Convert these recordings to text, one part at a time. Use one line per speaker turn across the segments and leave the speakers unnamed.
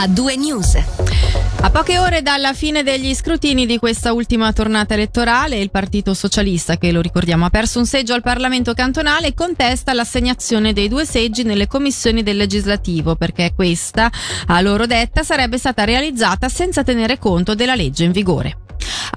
a due news.
A poche ore dalla fine degli scrutini di questa ultima tornata elettorale, il Partito Socialista, che lo ricordiamo ha perso un seggio al Parlamento cantonale, contesta l'assegnazione dei due seggi nelle commissioni del legislativo, perché questa, a loro detta, sarebbe stata realizzata senza tenere conto della legge in vigore.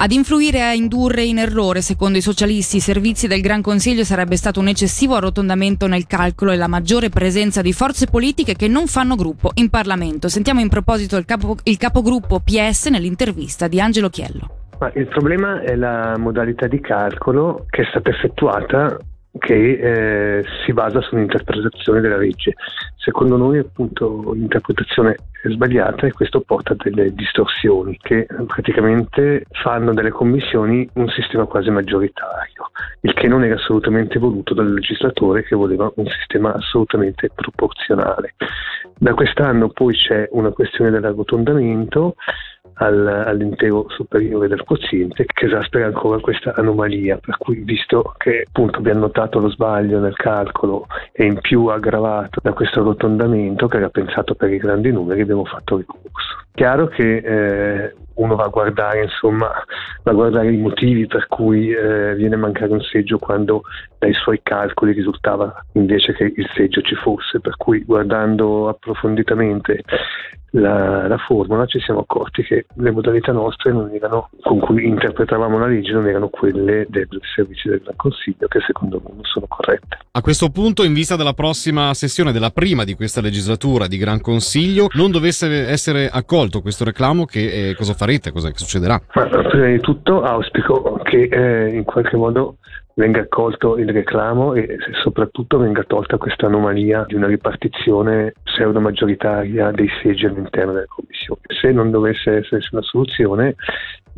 Ad influire e a indurre in errore, secondo i socialisti, i servizi del Gran Consiglio sarebbe stato un eccessivo arrotondamento nel calcolo e la maggiore presenza di forze politiche che non fanno gruppo in Parlamento. Sentiamo in proposito il, capo, il capogruppo PS nell'intervista di Angelo Chiello.
Il problema è la modalità di calcolo che è stata effettuata che eh, si basa su un'interpretazione della legge. Secondo noi appunto l'interpretazione è sbagliata e questo porta a delle distorsioni che praticamente fanno delle commissioni un sistema quasi maggioritario, il che non era assolutamente voluto dal legislatore che voleva un sistema assolutamente proporzionale. Da quest'anno poi c'è una questione dell'arrotondamento al, all'intero superiore del quoziente che esaspera ancora questa anomalia per cui visto che appunto abbiamo notato lo sbaglio nel calcolo e in più aggravato da questo arrotondamento che era pensato per i grandi numeri abbiamo fatto ricorso. Chiaro che eh, uno va a guardare insomma va a guardare i motivi per cui eh, viene a mancare un seggio quando dai suoi calcoli risultava invece che il seggio ci fosse per cui guardando approfonditamente la, la, formula ci siamo accorti che le modalità nostre erano, con cui interpretavamo la legge non erano quelle dei servizi del Gran Consiglio che secondo me non sono corrette.
A questo punto, in vista della prossima sessione della prima di questa legislatura di Gran Consiglio, non dovesse essere accolto questo reclamo, che, eh, cosa farete? Cosa succederà?
Ma, prima di tutto auspico che eh, in qualche modo venga accolto il reclamo e soprattutto venga tolta questa anomalia di una ripartizione pseudo maggioritaria dei seggi all'interno delle commissioni. Se non dovesse esserci una soluzione,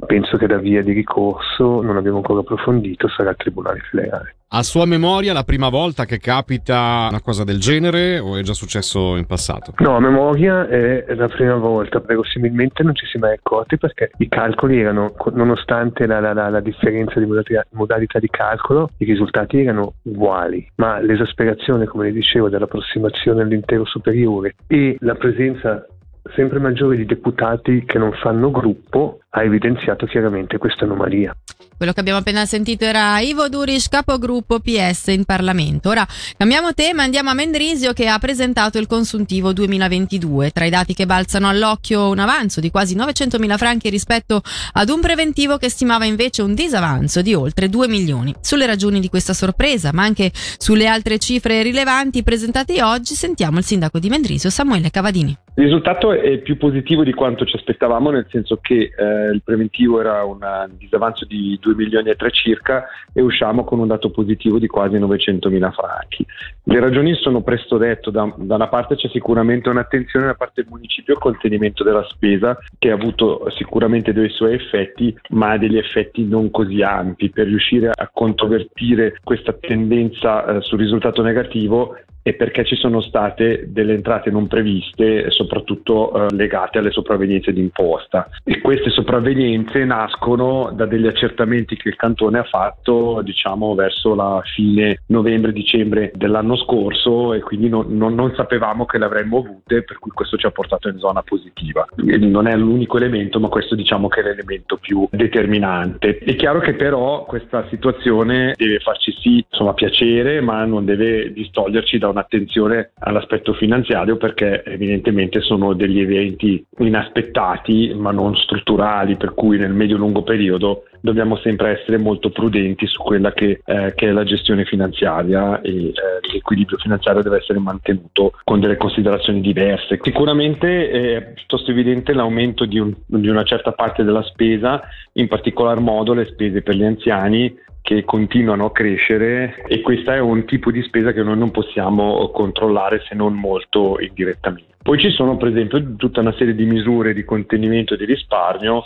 penso che da via di ricorso, non abbiamo ancora approfondito, sarà il Tribunale Federale.
A sua memoria la prima volta che capita una cosa del genere o è già successo in passato?
No, a memoria è la prima volta, verosimilmente non ci si è mai accorti perché i calcoli erano, nonostante la, la, la, la differenza di modalità, modalità, di calcolo, i risultati erano uguali, ma l'esasperazione, come le dicevo, dell'approssimazione all'intero superiore e la presenza sempre maggiore di deputati che non fanno gruppo ha evidenziato chiaramente questa anomalia.
Quello che abbiamo appena sentito era Ivo Durish, capogruppo PS in Parlamento. Ora cambiamo tema, andiamo a Mendrisio che ha presentato il consuntivo 2022. Tra i dati che balzano all'occhio un avanzo di quasi 900.000 franchi rispetto ad un preventivo che stimava invece un disavanzo di oltre 2 milioni. Sulle ragioni di questa sorpresa, ma anche sulle altre cifre rilevanti presentate oggi, sentiamo il sindaco di Mendrisio, Samuele Cavadini.
Il risultato è più positivo di quanto ci aspettavamo, nel senso che eh, il preventivo era un disavanzo di 2 milioni e 3 circa e usciamo con un dato positivo di quasi 900 mila franchi. Le ragioni sono presto detto, da, da, una parte c'è sicuramente un'attenzione da parte del municipio al contenimento della spesa che ha avuto sicuramente dei suoi effetti, ma degli effetti non così ampi. Per riuscire a controvertire questa tendenza eh, sul risultato negativo e perché ci sono state delle entrate non previste, soprattutto eh, legate alle sopravvenienze d'imposta. E queste sopravvenienze nascono da degli accertamenti che il Cantone ha fatto, diciamo, verso la fine novembre-dicembre dell'anno scorso e quindi non, non, non, sapevamo che le avremmo avute, per cui questo ci ha portato in zona positiva. E non è l'unico elemento, ma questo diciamo che è l'elemento più determinante. È chiaro che però questa situazione deve farci sì, insomma, piacere, ma non deve distoglierci da un'attenzione all'aspetto finanziario perché evidentemente sono degli eventi inaspettati ma non strutturali, per cui nel medio-lungo periodo dobbiamo sempre essere molto prudenti su quella che, eh, che è la gestione finanziaria e eh, l'equilibrio finanziario deve essere mantenuto con delle considerazioni diverse. Sicuramente è piuttosto evidente l'aumento di, un, di una certa parte della spesa, in particolar modo le spese per gli anziani che continuano a crescere e questo è un tipo di spesa che noi non possiamo controllare se non molto indirettamente. Poi ci sono per esempio tutta una serie di misure di contenimento e di risparmio,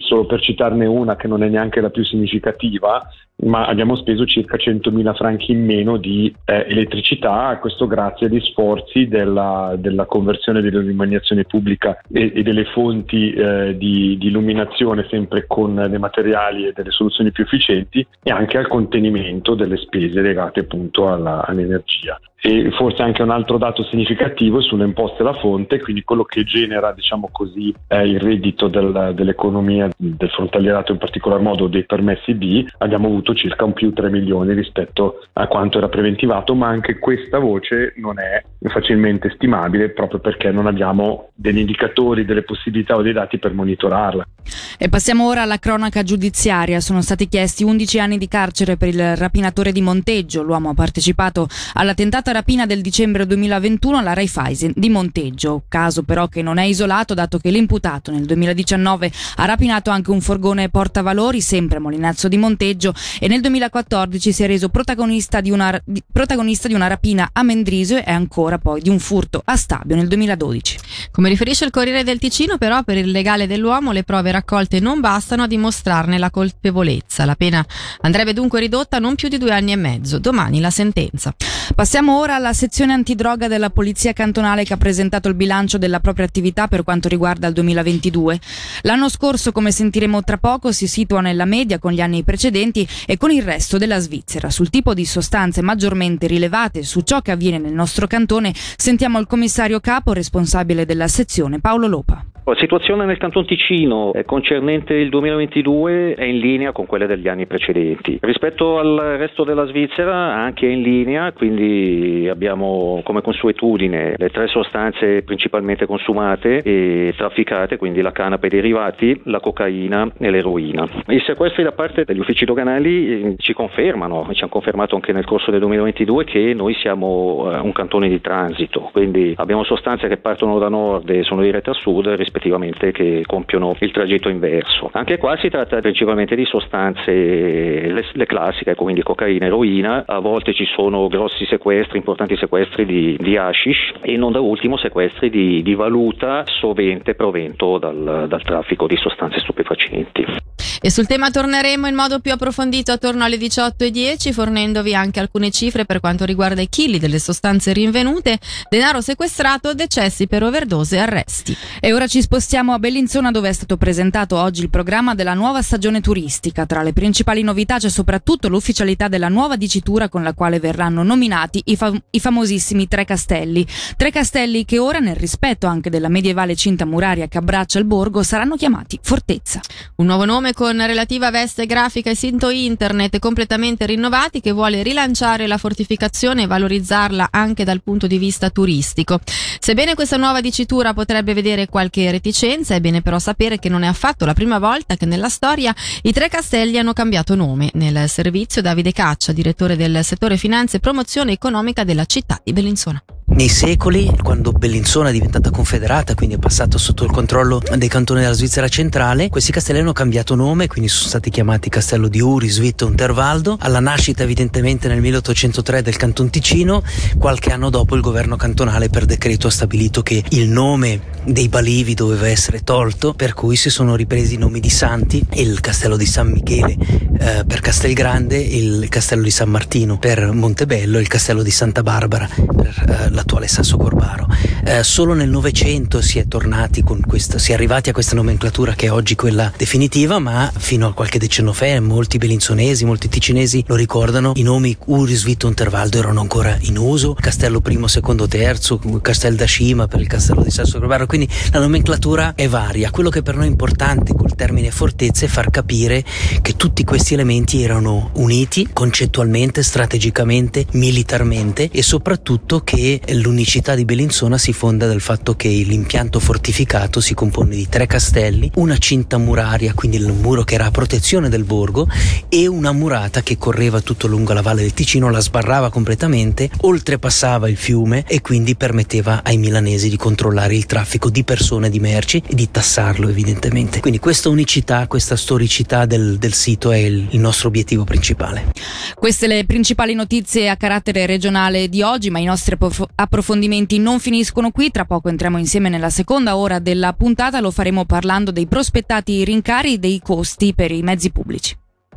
solo per citarne una che non è neanche la più significativa, ma abbiamo speso circa 100.000 franchi in meno di eh, elettricità, questo grazie agli sforzi della, della conversione dell'illuminazione pubblica e, e delle fonti eh, di, di, illuminazione sempre con dei materiali e delle soluzioni più efficienti e anche al contenimento delle spese legate appunto alla, all'energia. E forse anche un altro dato significativo sulle imposte alla fonte, quindi quello che genera diciamo così, eh, il reddito del, dell'economia del frontalierato in particolar modo dei permessi B, abbiamo avuto circa un più 3 milioni rispetto a quanto era preventivato, ma anche questa voce non è facilmente stimabile proprio perché non abbiamo degli indicatori, delle possibilità o dei dati per monitorarla.
E passiamo ora alla cronaca giudiziaria. Sono stati chiesti 11 anni di carcere per il rapinatore di Monteggio. L'uomo ha partecipato alla tentata rapina del dicembre 2021 alla Raiffeisen di Monteggio. Caso però che non è isolato dato che l'imputato nel 2019 ha rapinato anche un forgone portavalori sempre a Molinazzo di Monteggio e nel 2014 si è reso protagonista di una, di, protagonista di una rapina a Mendrisio e ancora poi di un furto a Stabio nel 2012.
Come riferisce il Corriere del Ticino però per il legale dell'uomo le prove raccolte non bastano a dimostrarne la colpevolezza. La pena andrebbe dunque ridotta a non più di due anni e mezzo. Domani la sentenza.
Passiamo ora alla sezione antidroga della Polizia Cantonale che ha presentato il bilancio della propria attività per quanto riguarda il 2022. L'anno scorso, come sentiremo tra poco, si situa nella media con gli anni precedenti e con il resto della Svizzera. Sul tipo di sostanze maggiormente rilevate su ciò che avviene nel nostro cantone, sentiamo il commissario capo responsabile della sezione, Paolo Lopa.
La situazione nel Canton Ticino eh, concernente il 2022 è in linea con quelle degli anni precedenti. Rispetto al resto della Svizzera anche in linea, quindi abbiamo come consuetudine le tre sostanze principalmente consumate e trafficate, quindi la canapa e i derivati, la cocaina e l'eroina. I sequestri da parte degli uffici doganali eh, ci confermano, ci hanno confermato anche nel corso del 2022 che noi siamo eh, un cantone di transito, quindi abbiamo sostanze che partono da nord e sono dirette a sud rispetto rispettivamente che compiono il tragitto inverso. Anche qua si tratta principalmente di sostanze, le, le classiche, quindi cocaina, eroina, a volte ci sono grossi sequestri, importanti sequestri di, di hashish e non da ultimo sequestri di, di valuta sovente provento dal, dal traffico di sostanze stupefacenti.
E sul tema torneremo in modo più approfondito attorno alle 18.10 fornendovi anche alcune cifre per quanto riguarda i chili delle sostanze rinvenute, denaro sequestrato, decessi per overdose e arresti.
E ora ci spostiamo a Bellinzona dove è stato presentato oggi il programma della nuova stagione turistica. Tra le principali novità c'è soprattutto l'ufficialità della nuova dicitura con la quale verranno nominati i, fam- i famosissimi Tre Castelli. Tre Castelli che ora, nel rispetto anche della medievale cinta muraria che abbraccia il borgo, saranno chiamati Fortezza.
Un nuovo nome con relativa veste grafica e sito internet completamente rinnovati che vuole rilanciare la fortificazione e valorizzarla anche dal punto di vista turistico. Sebbene questa nuova dicitura potrebbe vedere qualche reticenza, è bene però sapere che non è affatto la prima volta che nella storia i tre castelli hanno cambiato nome. Nel servizio Davide Caccia, direttore del settore finanze e promozione economica della città di Bellinzona.
Nei secoli, quando Bellinzona è diventata confederata, quindi è passato sotto il controllo dei cantoni della Svizzera centrale, questi castelli hanno cambiato nome, quindi sono stati chiamati Castello di Uri, Svitto, Unterwaldo. Alla nascita, evidentemente, nel 1803 del Canton Ticino, qualche anno dopo il governo cantonale per decreto ha stabilito che il nome dei Balivi doveva essere tolto, per cui si sono ripresi i nomi di santi, il Castello di San Michele eh, per Castelgrande, il Castello di San Martino per Montebello e il Castello di Santa Barbara per eh, l'attuale Sasso Corbaro. Eh, solo nel Novecento si è tornati con questo, si è arrivati a questa nomenclatura che è oggi quella definitiva, ma fino a qualche decennio fa molti belinzonesi, molti ticinesi lo ricordano, i nomi Uris Vito Untervaldo erano ancora in uso, Castello I, II, III, Castel da Cima per il Castello di Sasso Corbaro, quindi la nomenclatura è varia. Quello che per noi è importante col termine fortezza è far capire che tutti questi elementi erano uniti concettualmente, strategicamente, militarmente e soprattutto che l'unicità di Bellinzona si fonda dal fatto che l'impianto fortificato si compone di tre castelli, una cinta muraria, quindi il muro che era a protezione del borgo, e una murata che correva tutto lungo la valle del Ticino, la sbarrava completamente, oltrepassava il fiume e quindi permetteva ai milanesi di controllare il traffico di persone, di merci e di tassarlo evidentemente. Quindi questa unicità, questa storicità del, del sito è il, il nostro obiettivo principale.
Queste le principali notizie a carattere regionale di oggi, ma i nostri approfondimenti non finiscono qui, tra poco entriamo insieme nella seconda ora della puntata, lo faremo parlando dei prospettati rincari dei costi per i mezzi pubblici.